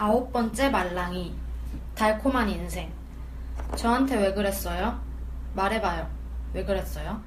아홉 번째 말랑이. 달콤한 인생. 저한테 왜 그랬어요? 말해봐요. 왜 그랬어요?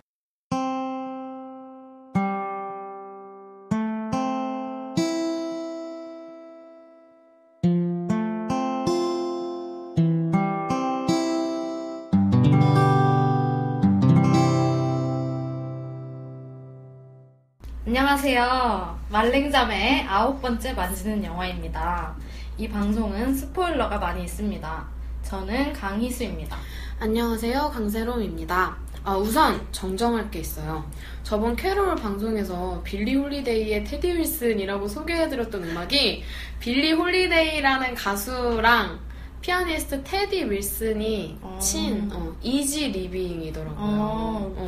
안녕하세요. 말랑자매의 아홉 번째 만지는 영화입니다. 이 방송은 스포일러가 많이 있습니다. 저는 강희수입니다. 안녕하세요. 강세롬입니다. 아, 우선 정정할 게 있어요. 저번 캐롤 방송에서 빌리 홀리데이의 테디 윌슨이라고 소개해드렸던 음악이 빌리 홀리데이라는 가수랑 피아니스트 테디 윌슨이 어. 친 어, Easy Living이더라고요. 어. 어.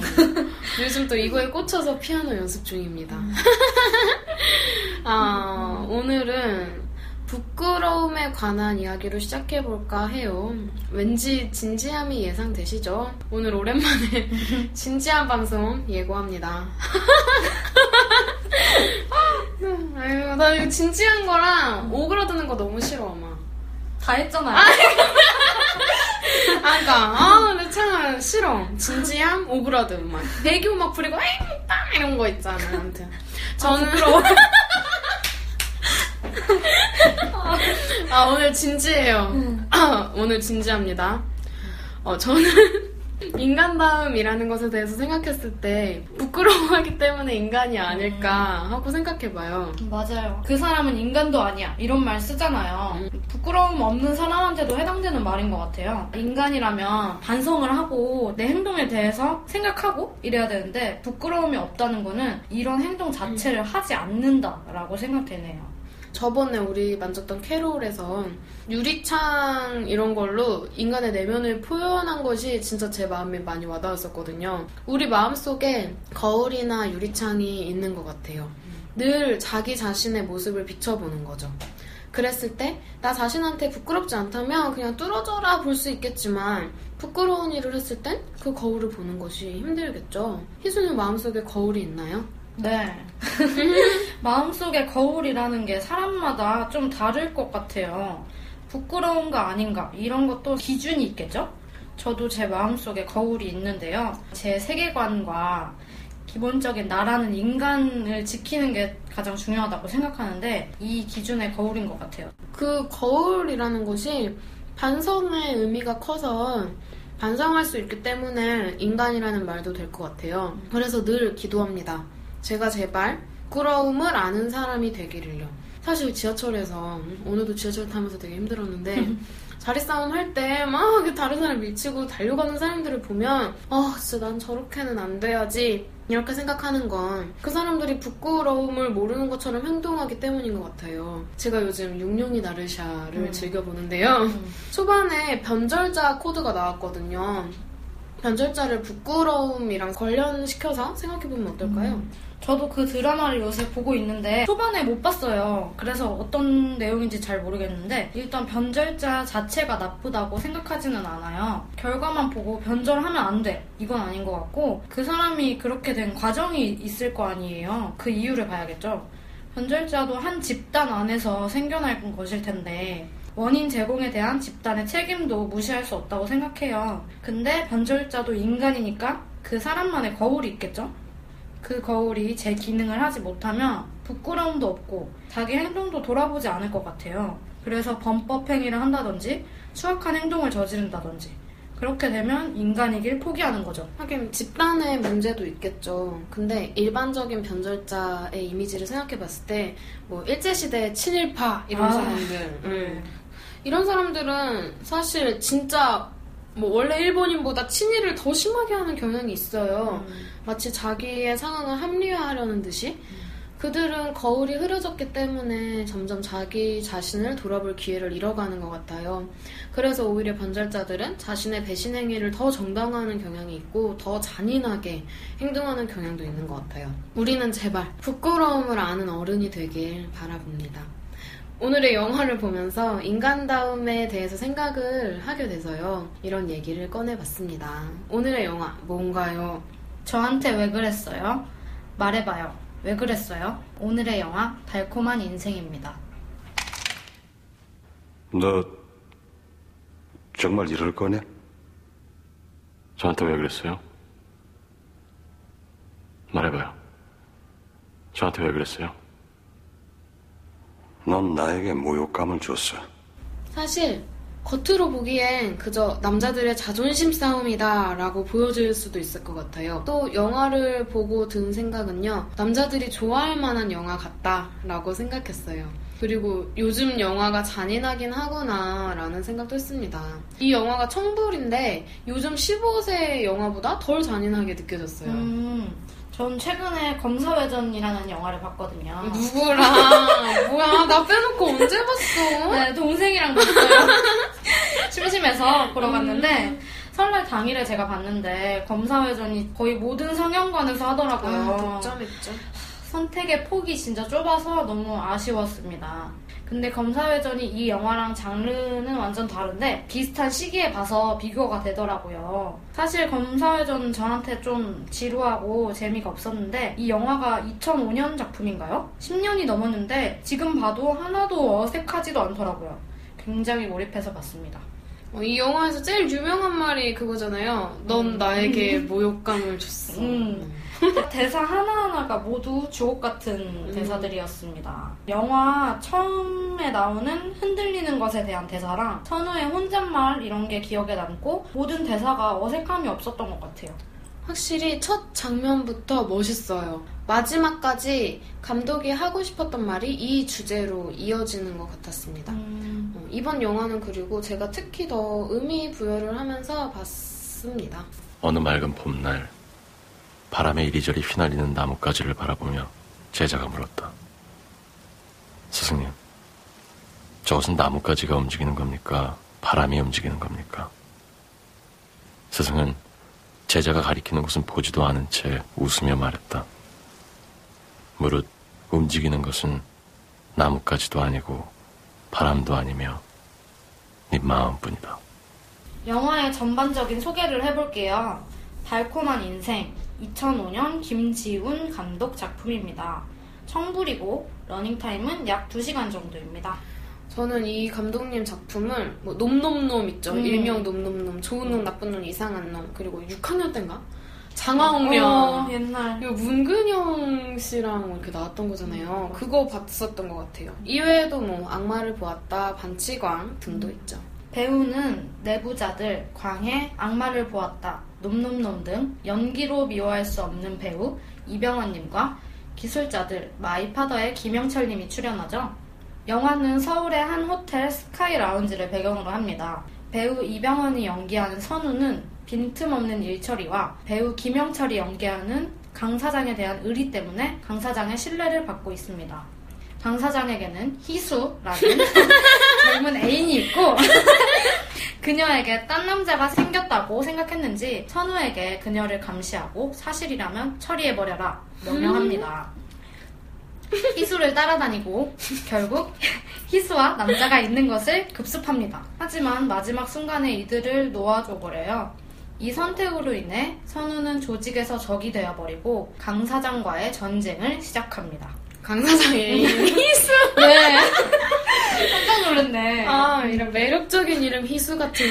요즘 또 이거에 꽂혀서 피아노 연습 중입니다. 아, 오늘은 부끄러움에 관한 이야기로 시작해볼까 해요. 왠지 진지함이 예상되시죠? 오늘 오랜만에 진지한 방송 예고합니다. 아유, 나 이거 진지한 거랑 오그라드는 거 너무 싫어, 아마. 다 했잖아요. 아, 그니까, 아, 근데 참 싫어. 진지함, 오그라드, 막. 배교 막 부리고, 에이, 빵! 이런 거 있잖아, 아무튼. 저는. 아, 오늘 진지해요. 오늘 진지합니다. 어, 저는 인간다움이라는 것에 대해서 생각했을 때 부끄러워하기 때문에 인간이 아닐까 하고 생각해봐요. 맞아요. 그 사람은 인간도 아니야. 이런 말 쓰잖아요. 부끄러움 없는 사람한테도 해당되는 말인 것 같아요. 인간이라면 반성을 하고 내 행동에 대해서 생각하고 이래야 되는데 부끄러움이 없다는 거는 이런 행동 자체를 하지 않는다라고 생각되네요. 저번에 우리 만졌던 캐롤에서 유리창 이런 걸로 인간의 내면을 표현한 것이 진짜 제 마음에 많이 와닿았었거든요. 우리 마음속에 거울이나 유리창이 있는 것 같아요. 늘 자기 자신의 모습을 비춰보는 거죠. 그랬을 때 나 자신한테 부끄럽지 않다면 그냥 뚫어져라 볼 수 있겠지만 부끄러운 일을 했을 땐 그 거울을 보는 것이 힘들겠죠. 희수는 마음속에 거울이 있나요? 네. 마음속에 거울이라는 게 사람마다 좀 다를 것 같아요. 부끄러운가 아닌가 이런 것도 기준이 있겠죠? 저도 제 마음속에 거울이 있는데요. 제 세계관과 기본적인 나라는 인간을 지키는 게 가장 중요하다고 생각하는데 이 기준의 거울인 것 같아요. 그 거울이라는 것이 반성의 의미가 커서 반성할 수 있기 때문에 인간이라는 말도 될 것 같아요. 그래서 늘 기도합니다. 제가 제발 부끄러움을 아는 사람이 되기를요. 사실 지하철에서 오늘도 지하철 타면서 되게 힘들었는데 자리 싸움 할 때 막 다른 사람 밀치고 달려가는 사람들을 보면 아 진짜 난 저렇게는 안 돼야지 이렇게 생각하는 건 그 사람들이 부끄러움을 모르는 것처럼 행동하기 때문인 것 같아요. 제가 요즘 육룡이 나르샤를 음. 즐겨보는데요. 초반에 변절자 코드가 나왔거든요. 변절자를 부끄러움이랑 관련시켜서 생각해보면 어떨까요? 저도 그 드라마를 요새 보고 있는데 초반에 못 봤어요. 그래서 어떤 내용인지 잘 모르겠는데 일단 변절자 자체가 나쁘다고 생각하지는 않아요. 결과만 보고 변절하면 안 돼. 이건 아닌 것 같고 그 사람이 그렇게 된 과정이 있을 거 아니에요. 그 이유를 봐야겠죠. 변절자도 한 집단 안에서 생겨날 것일 텐데 원인 제공에 대한 집단의 책임도 무시할 수 없다고 생각해요. 근데 변절자도 인간이니까 그 사람만의 거울이 있겠죠? 그 거울이 제 기능을 하지 못하면 부끄러움도 없고 자기 행동도 돌아보지 않을 것 같아요. 그래서 범법 행위를 한다든지 추악한 행동을 저지른다든지 그렇게 되면 인간이길 포기하는 거죠. 하긴 집단의 문제도 있겠죠. 근데 일반적인 변절자의 이미지를 생각해봤을 때 뭐 일제시대 친일파 이런 아, 사람들 네. 음. 이런 사람들은 사실 진짜 뭐 원래 일본인보다 친일을 더 심하게 하는 경향이 있어요. 마치 자기의 상황을 합리화하려는 듯이 그들은 거울이 흐려졌기 때문에 점점 자기 자신을 돌아볼 기회를 잃어가는 것 같아요. 그래서 오히려 변절자들은 자신의 배신 행위를 더 정당화하는 경향이 있고 더 잔인하게 행동하는 경향도 있는 것 같아요. 우리는 제발 부끄러움을 아는 어른이 되길 바라봅니다. 오늘의 영화를 보면서 인간다움에 대해서 생각을 하게 돼서요. 이런 얘기를 꺼내봤습니다. 오늘의 영화 뭔가요? 저한테 왜 그랬어요? 말해봐요. 왜 그랬어요? 오늘의 영화 달콤한 인생입니다. 너 정말 이럴 거냐? 저한테 왜 그랬어요? 말해봐요. 저한테 왜 그랬어요? 넌 나에게 모욕감을 줬어. 사실 겉으로 보기엔 그저 남자들의 자존심 싸움이다 라고 보여질 수도 있을 것 같아요. 또 영화를 보고 든 생각은요. 남자들이 좋아할 만한 영화 같다 라고 생각했어요. 그리고 요즘 영화가 잔인하긴 하구나 라는 생각도 했습니다. 이 영화가 청불인데 요즘 15세 영화보다 덜 잔인하게 느껴졌어요. 음, 전 최근에 검사회전이라는 영화를 봤거든요. 누구랑 뭐야 나 빼놓고 언제 봤어? 네, 동생이랑 봤어요. 심심해서 보러 갔는데 설날 당일에 제가 봤는데 검사회전이 거의 모든 상영관에서 하더라고요. 아, 독점했죠. 선택의 폭이 진짜 좁아서 너무 아쉬웠습니다. 근데 검사회전이 이 영화랑 장르는 완전 다른데 비슷한 시기에 봐서 비교가 되더라고요. 사실 검사회전은 저한테 좀 지루하고 재미가 없었는데 이 영화가 2005년 작품인가요? 10년이 넘었는데 지금 봐도 하나도 어색하지도 않더라고요. 굉장히 몰입해서 봤습니다. 어, 이 영화에서 제일 유명한 말이 그거잖아요. 넌 나에게 모욕감을 줬어. 음. 대사 하나하나가 모두 주옥 같은 대사들이었습니다. 영화 처음에 나오는 흔들리는 것에 대한 대사랑 선우의 혼잣말 이런 게 기억에 남고 모든 대사가 어색함이 없었던 것 같아요. 확실히 첫 장면부터 멋있어요. 마지막까지 감독이 하고 싶었던 말이 이 주제로 이어지는 것 같았습니다. 음, 어, 이번 영화는 그리고 제가 특히 더 의미 부여를 하면서 봤습니다. 어느 맑은 봄날 바람에 이리저리 휘날리는 나뭇가지를 바라보며 제자가 물었다. 스승님, 저것은 나뭇가지가 움직이는 겁니까? 바람이 움직이는 겁니까? 스승은 제자가 가리키는 곳은 보지도 않은 채 웃으며 말했다. 무릇 움직이는 것은 나뭇가지도 아니고 바람도 아니며 네 마음뿐이다. 영화의 전반적인 소개를 해볼게요. 달콤한 인생 2005년 김지훈 감독 작품입니다. 청불이고 러닝타임은 약 2시간 정도입니다. 저는 이 감독님 작품을 뭐 놈놈놈 있죠. 음. 일명 놈놈놈, 좋은 놈, 나쁜 놈, 이상한 놈, 그리고 6학년 때인가? 장하옥면. 어, 옛날 이거 문근영 씨랑 이렇게 나왔던 거잖아요. 그거 봤었던 것 같아요. 이외에도 뭐 악마를 보았다, 반치광 등도 있죠. 배우는 내부자들, 광해, 악마를 보았다, 놈놈놈 등 연기로 미워할 수 없는 배우 이병헌님과 기술자들 마이파더의 김영철님이 출연하죠. 영화는 서울의 한 호텔 스카이 라운지를 배경으로 합니다. 배우 이병헌이 연기하는 선우는 빈틈없는 일처리와 배우 김영철이 연기하는 강 사장에 대한 의리 때문에 강 사장의 신뢰를 받고 있습니다. 강 사장에게는 희수라는 젊은 애인이 있고 그녀에게 딴 남자가 생겼다고 생각했는지 선우에게 그녀를 감시하고 사실이라면 처리해버려라 명령합니다. 희수를 따라다니고 결국 희수와 남자가 있는 것을 급습합니다. 하지만 마지막 순간에 이들을 놓아줘 버려요. 이 선택으로 인해 선우는 조직에서 적이 되어버리고 강 사장과의 전쟁을 시작합니다. 강 사장의 희수. 네. 깜짝 놀랐네. 아, 이런 매력적인 이름 희수 같은.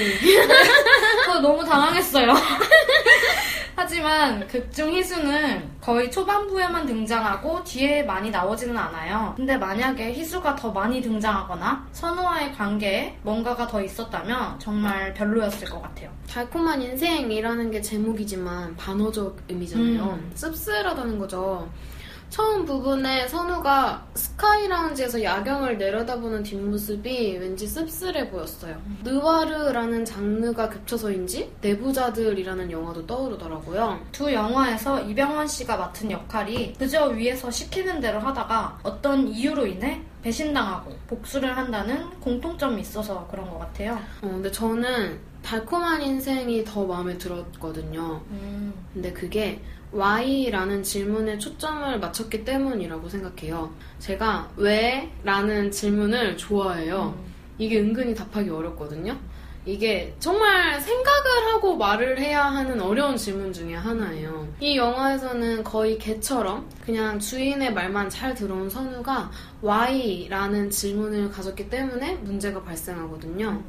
저 너무 당황했어요. 하지만 극중 희수는 거의 초반부에만 등장하고 뒤에 많이 나오지는 않아요. 근데 만약에 희수가 더 많이 등장하거나 선우와의 관계에 뭔가가 더 있었다면 정말 별로였을 것 같아요. 달콤한 인생이라는 게 제목이지만 반어적 의미잖아요. 음. 씁쓸하다는 거죠. 처음 부분에 선우가 스카이 라운지에서 야경을 내려다보는 뒷모습이 왠지 씁쓸해 보였어요. 느와르라는 장르가 겹쳐서인지 내부자들이라는 영화도 떠오르더라고요. 두 영화에서 이병헌 씨가 맡은 역할이 그저 위에서 시키는 대로 하다가 어떤 이유로 인해 배신당하고 복수를 한다는 공통점이 있어서 그런 것 같아요. 어, 근데 저는 달콤한 인생이 더 마음에 들었거든요. 음, 근데 그게 why라는 질문에 초점을 맞췄기 때문이라고 생각해요. 제가 왜? 라는 질문을 좋아해요. 이게 은근히 답하기 어렵거든요. 이게 정말 생각을 하고 말을 해야 하는 어려운 질문 중에 하나예요. 이 영화에서는 거의 개처럼 그냥 주인의 말만 잘 들어온 선우가 Why라는 질문을 가졌기 때문에 문제가 발생하거든요.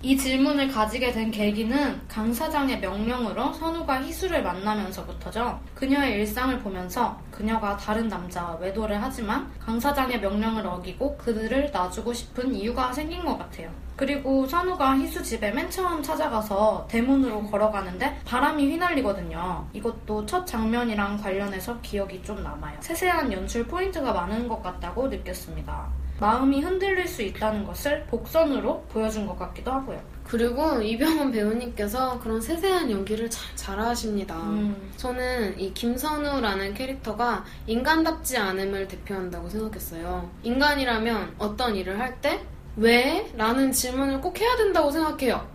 이 질문을 가지게 된 계기는 강 사장의 명령으로 선우가 희수를 만나면서부터죠. 그녀의 일상을 보면서 그녀가 다른 남자와 외도를 하지만 강 사장의 명령을 어기고 그들을 놔주고 싶은 이유가 생긴 것 같아요. 그리고 선우가 희수 집에 맨 처음 찾아가서 대문으로 걸어가는데 바람이 휘날리거든요. 이것도 첫 장면이랑 관련해서 기억이 좀 남아요. 세세한 연출 포인트가 많은 것 같다고 느꼈습니다. 마음이 흔들릴 수 있다는 것을 복선으로 보여준 것 같기도 하고요. 그리고 이병헌 배우님께서 그런 세세한 연기를 참 잘하십니다. 음. 저는 이 김선우라는 캐릭터가 인간답지 않음을 대표한다고 생각했어요. 인간이라면 어떤 일을 할 때 왜? 라는 질문을 꼭 해야 된다고 생각해요.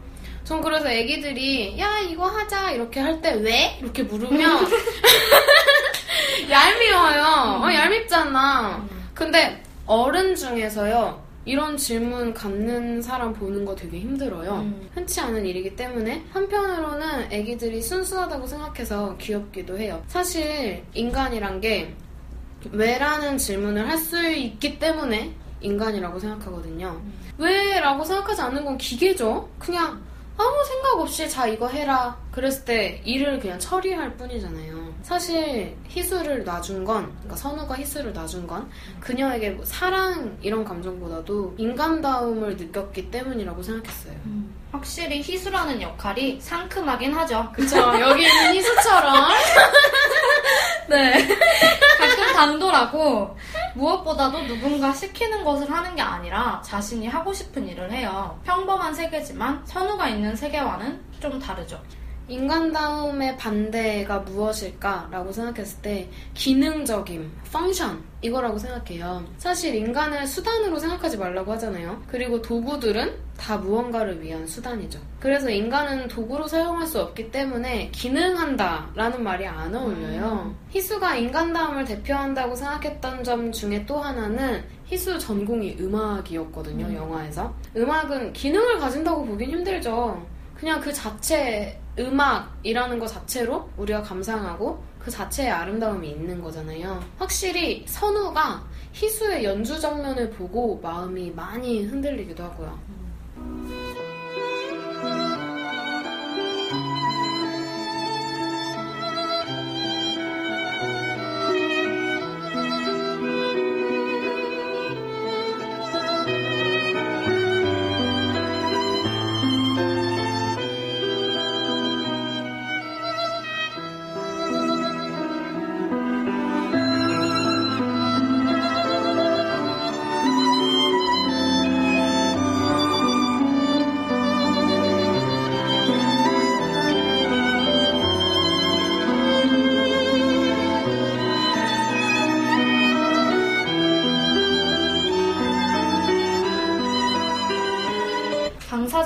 전 그래서 애기들이 야 이거 하자 이렇게 할 때 왜? 이렇게 물으면 얄미워요. 어, 얄밉잖아. 근데 어른 중에서요 이런 질문 갖는 사람 보는 거 되게 힘들어요. 음. 흔치 않은 일이기 때문에 한편으로는 애기들이 순수하다고 생각해서 귀엽기도 해요. 사실 인간이란 게 왜라는 질문을 할 수 있기 때문에 인간이라고 생각하거든요. 왜라고 생각하지 않는 건 기계죠. 그냥 아무 생각 없이 자 이거 해라 그랬을 때 일을 그냥 처리할 뿐이잖아요. 사실 희수를 놔준 건 그러니까 선우가 희수를 놔준 건 그녀에게 뭐 사랑 이런 감정보다도 인간다움을 느꼈기 때문이라고 생각했어요. 확실히 희수라는 역할이 상큼하긴 하죠. 그쵸 여기 있는 희수처럼 네. 가끔 당돌하고 무엇보다도 누군가 시키는 것을 하는 게 아니라 자신이 하고 싶은 일을 해요. 평범한 세계지만 선우가 있는 세계와는 좀 다르죠. 인간다움의 반대가 무엇일까라고 생각했을 때 기능적임, 펑션 이거라고 생각해요. 사실 인간을 수단으로 생각하지 말라고 하잖아요. 그리고 도구들은 다 무언가를 위한 수단이죠. 그래서 인간은 도구로 사용할 수 없기 때문에 기능한다라는 말이 안 어울려요. 희수가 인간다움을 대표한다고 생각했던 점 중에 또 하나는 희수 전공이 음악이었거든요, 영화에서. 음악은 기능을 가진다고 보긴 힘들죠. 그냥 그 자체 음악이라는 것 자체로 우리가 감상하고 그 자체의 아름다움이 있는 거잖아요. 확실히 선우가 희수의 연주 장면을 보고 마음이 많이 흔들리기도 하고요.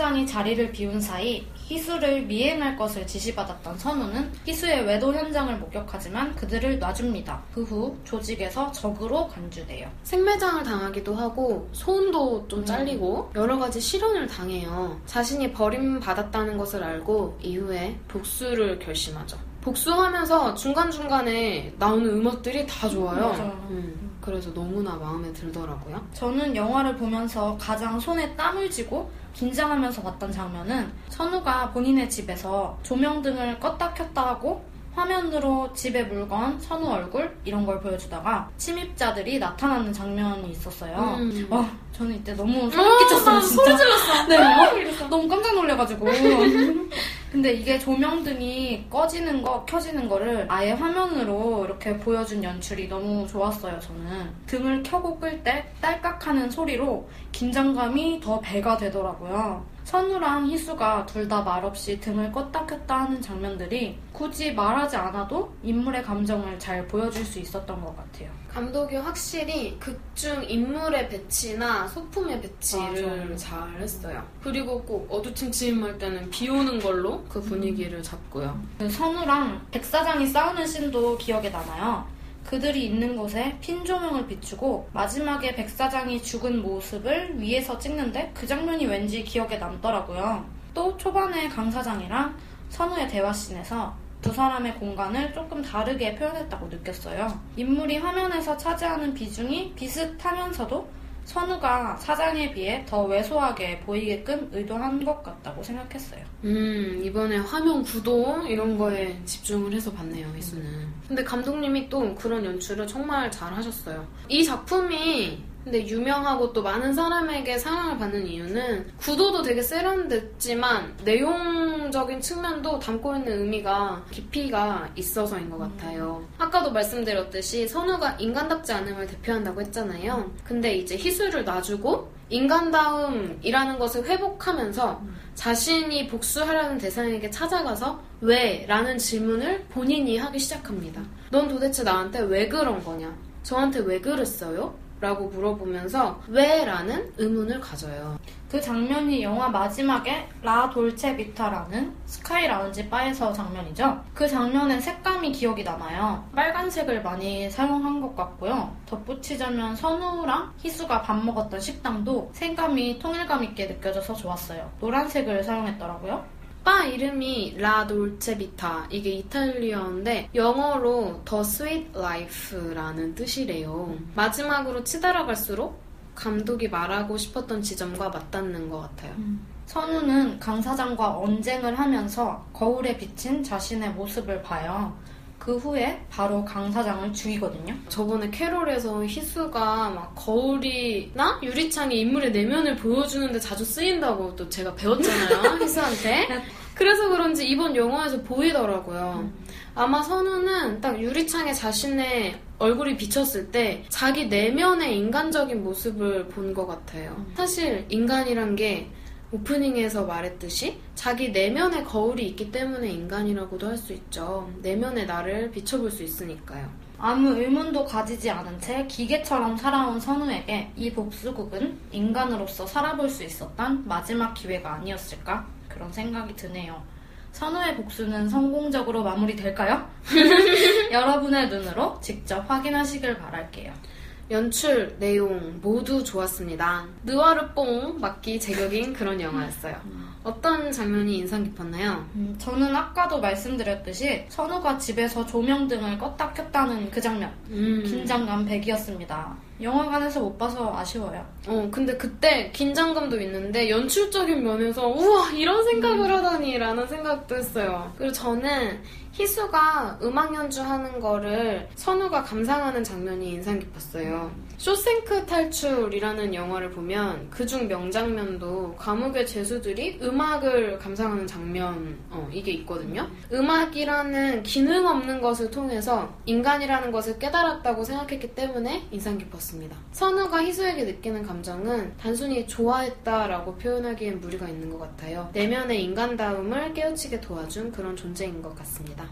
강 사장이 자리를 비운 사이 희수를 미행할 것을 지시받았던 선우는 희수의 외도 현장을 목격하지만 그들을 놔줍니다. 그 후 조직에서 적으로 간주돼요. 생매장을 당하기도 하고 손도 좀 잘리고 여러 가지 실현을 당해요. 자신이 버림받았다는 것을 알고 이후에 복수를 결심하죠. 복수하면서 중간중간에 나오는 음악들이 다 좋아요. 음, 그래서 너무나 마음에 들더라고요. 저는 영화를 보면서 가장 손에 땀을 쥐고 긴장하면서 봤던 장면은 선우가 본인의 집에서 조명 등을 껐다 켰다 하고 화면으로 집의 물건, 선우 얼굴 이런 걸 보여주다가 침입자들이 나타나는 장면이 있었어요. 음. 어, 저는 이때 너무 소름 끼쳤어요, 진짜. 소리 질렀어. 네, 어, 너무 깜짝 놀래가지고. 근데 이게 조명등이 꺼지는 거, 켜지는 거를 아예 화면으로 이렇게 보여준 연출이 너무 좋았어요, 저는. 등을 켜고 끌 때 딸깍하는 소리로 긴장감이 더 배가 되더라고요. 선우랑 희수가 둘 다 말없이 등을 껐다 켰다 하는 장면들이 굳이 말하지 않아도 인물의 감정을 잘 보여줄 수 있었던 것 같아요. 감독이 확실히 극중 인물의 배치나 소품의 배치를. 잘 했어요. 그리고 꼭 어두침침할 때는 비 오는 걸로 그 분위기를 잡고요. 그 선우랑 백사장이 싸우는 씬도 기억에 남아요. 그들이 있는 곳에 핀 조명을 비추고 마지막에 백 사장이 죽은 모습을 위에서 찍는데 그 장면이 왠지 기억에 남더라고요. 또 초반에 강 사장이랑 선우의 대화씬에서 두 사람의 공간을 조금 다르게 표현했다고 느꼈어요. 인물이 화면에서 차지하는 비중이 비슷하면서도 선우가 사장에 비해 더 왜소하게 보이게끔 의도한 것 같다고 생각했어요. 음, 이번에 화면 구도 이런 거에 집중을 해서 봤네요, 이수는. 근데 감독님이 또 그런 연출을 정말 잘 하셨어요. 이 작품이 근데 유명하고 또 많은 사람에게 사랑을 받는 이유는 구도도 되게 세련됐지만 내용적인 측면도 담고 있는 의미가 깊이가 있어서인 것 같아요. 아까도 말씀드렸듯이 선우가 인간답지 않음을 대표한다고 했잖아요. 근데 이제 희수를 놔주고 인간다움이라는 것을 회복하면서 자신이 복수하려는 대상에게 찾아가서 왜? 라는 질문을 본인이 하기 시작합니다. 넌 도대체 나한테 왜 그런 거냐? 저한테 왜 그랬어요? 라고 물어보면서 왜? 라는 의문을 가져요. 그 장면이 영화 마지막에 라 돌체 비타라는 스카이 라운지 바에서 장면이죠. 그 장면의 색감이 기억이 남아요. 빨간색을 많이 사용한 것 같고요. 덧붙이자면 선우랑 희수가 밥 먹었던 식당도 색감이 통일감 있게 느껴져서 좋았어요. 노란색을 사용했더라고요. 바 이름이 La Dolce Vita 이게 이탈리아어인데 영어로 The Sweet Life라는 뜻이래요. 마지막으로 치달아 갈수록 감독이 말하고 싶었던 지점과 맞닿는 것 같아요. 선우는 강 사장과 언쟁을 하면서 거울에 비친 자신의 모습을 봐요. 그 후에 바로 강 사장을 죽이거든요. 저번에 캐롤에서 희수가 막 거울이나 유리창에 인물의 내면을 보여주는데 자주 쓰인다고 또 제가 배웠잖아요. 희수한테. 그래서 그런지 이번 영화에서 보이더라고요. 아마 선우는 딱 유리창에 자신의 얼굴이 비쳤을 때 자기 내면의 인간적인 모습을 본 것 같아요. 사실 인간이란 게 오프닝에서 말했듯이 자기 내면의 거울이 있기 때문에 인간이라고도 할 수 있죠. 내면의 나를 비춰볼 수 있으니까요. 아무 의문도 가지지 않은 채 기계처럼 살아온 선우에게 이 복수극은 인간으로서 살아볼 수 있었던 마지막 기회가 아니었을까? 그런 생각이 드네요. 선우의 복수는 성공적으로 마무리될까요? 여러분의 눈으로 직접 확인하시길 바랄게요. 연출, 내용 모두 좋았습니다. 느와르 뽕 맞기 제격인 그런 영화였어요. 어떤 장면이 인상 깊었나요? 음, 저는 아까도 말씀드렸듯이 선우가 집에서 조명등을 껐다 켰다는 그 장면 음. 긴장감 100이었습니다. 영화관에서 못 봐서 아쉬워요. 어, 근데 그때 긴장감도 있는데 연출적인 면에서 우와 이런 생각을 하다니 라는 생각도 했어요. 그리고 저는 희수가 음악 연주하는 거를 선우가 감상하는 장면이 인상 깊었어요. 쇼생크 탈출이라는 영화를 보면 그중 명장면도 감옥의 죄수들이 음악을 감상하는 장면 어, 이게 있거든요. 음악이라는 기능 없는 것을 통해서 인간이라는 것을 깨달았다고 생각했기 때문에 인상 깊었습니다. 선우가 희수에게 느끼는 감정은 단순히 좋아했다라고 표현하기엔 무리가 있는 것 같아요. 내면의 인간다움을 깨우치게 도와준 그런 존재인 것 같습니다.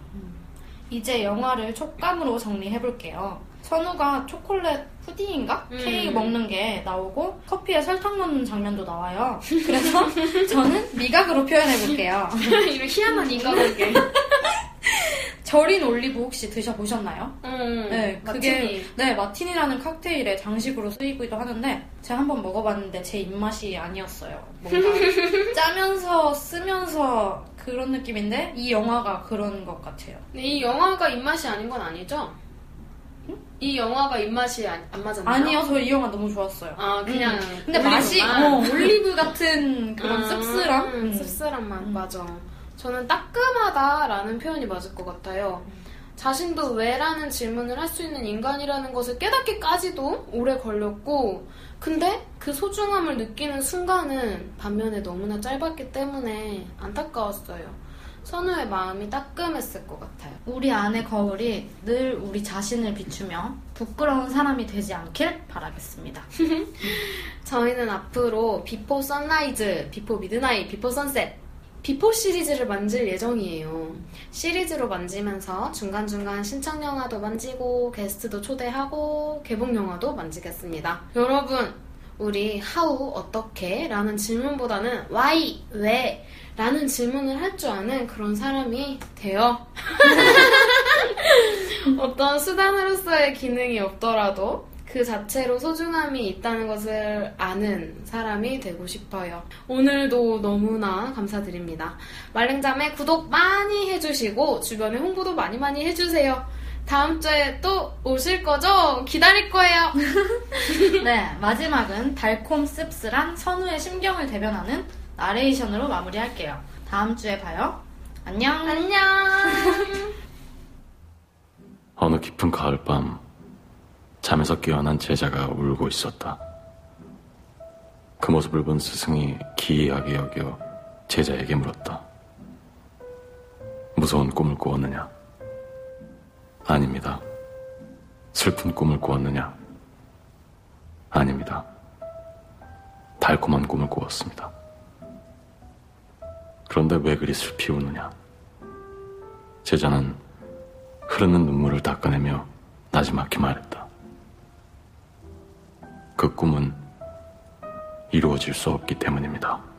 이제 영화를 촉감으로 정리해볼게요. 선우가 초콜릿 푸딩인가? 음. 케이크 먹는 게 나오고 커피에 설탕 넣는 장면도 나와요. 그래서 저는 미각으로 표현해볼게요. 이런 희한한 인간관계. 절인 올리브 혹시 드셔보셨나요? 음, 네, 그게 마티니. 네 마티니라는 칵테일의 장식으로 쓰이기도 하는데 제가 한번 먹어봤는데 제 입맛이 아니었어요. 뭔가 짜면서 쓰면서 그런 느낌인데 이 영화가 그런 것 같아요. 근데 이 영화가 입맛이 아닌 건 아니죠? 이 영화가 입맛이 안, 안 맞았나요? 아니요, 저 이 영화 너무 좋았어요. 아, 그냥. 음. 근데 맛이 올리브만. 어, 올리브 같은 그런 아, 씁쓸함. 음, 음. 씁쓸한 맛, 음. 맞아. 저는 따끔하다라는 표현이 맞을 것 같아요. 자신도 왜라는 질문을 할 수 있는 인간이라는 것을 깨닫기까지도 오래 걸렸고, 근데 그 소중함을 느끼는 순간은 반면에 너무나 짧았기 때문에 안타까웠어요. 선우의 마음이 따끔했을 것 같아요. 우리 안의 거울이 늘 우리 자신을 비추며 부끄러운 사람이 되지 않길 바라겠습니다. 저희는 앞으로 Before Sunrise, Before Midnight, Before Sunset, Before 시리즈를 만질 예정이에요. 시리즈로 만지면서 중간중간 신청 영화도 만지고 게스트도 초대하고 개봉 영화도 만지겠습니다. 여러분, 우리 how 어떻게 라는 질문보다는 why 왜 라는 질문을 할 줄 아는 그런 사람이 되어 어떤 수단으로서의 기능이 없더라도 그 그 자체로 소중함이 있다는 것을 아는 사람이 되고 싶어요. 오늘도 너무나 감사드립니다. 말랭잠에 구독 많이 해주시고 주변에 홍보도 많이 많이 해주세요. 다음 주에 또 오실 거죠? 기다릴 거예요. 네, 마지막은 달콤 씁쓸한 선우의 심경을 대변하는 나레이션으로 마무리할게요. 다음 주에 봐요. 안녕. 안녕. 어느 깊은 가을밤 잠에서 깨어난 제자가 울고 있었다. 그 모습을 본 스승이 기이하게 여겨 제자에게 물었다. 무서운 꿈을 꾸었느냐? 아닙니다. 슬픈 꿈을 꾸었느냐? 아닙니다. 달콤한 꿈을 꾸었습니다. 그런데 왜 그리 슬피 우느냐? 제자는 흐르는 눈물을 닦아내며 나지막히 말했다. 그 꿈은 이루어질 수 없기 때문입니다.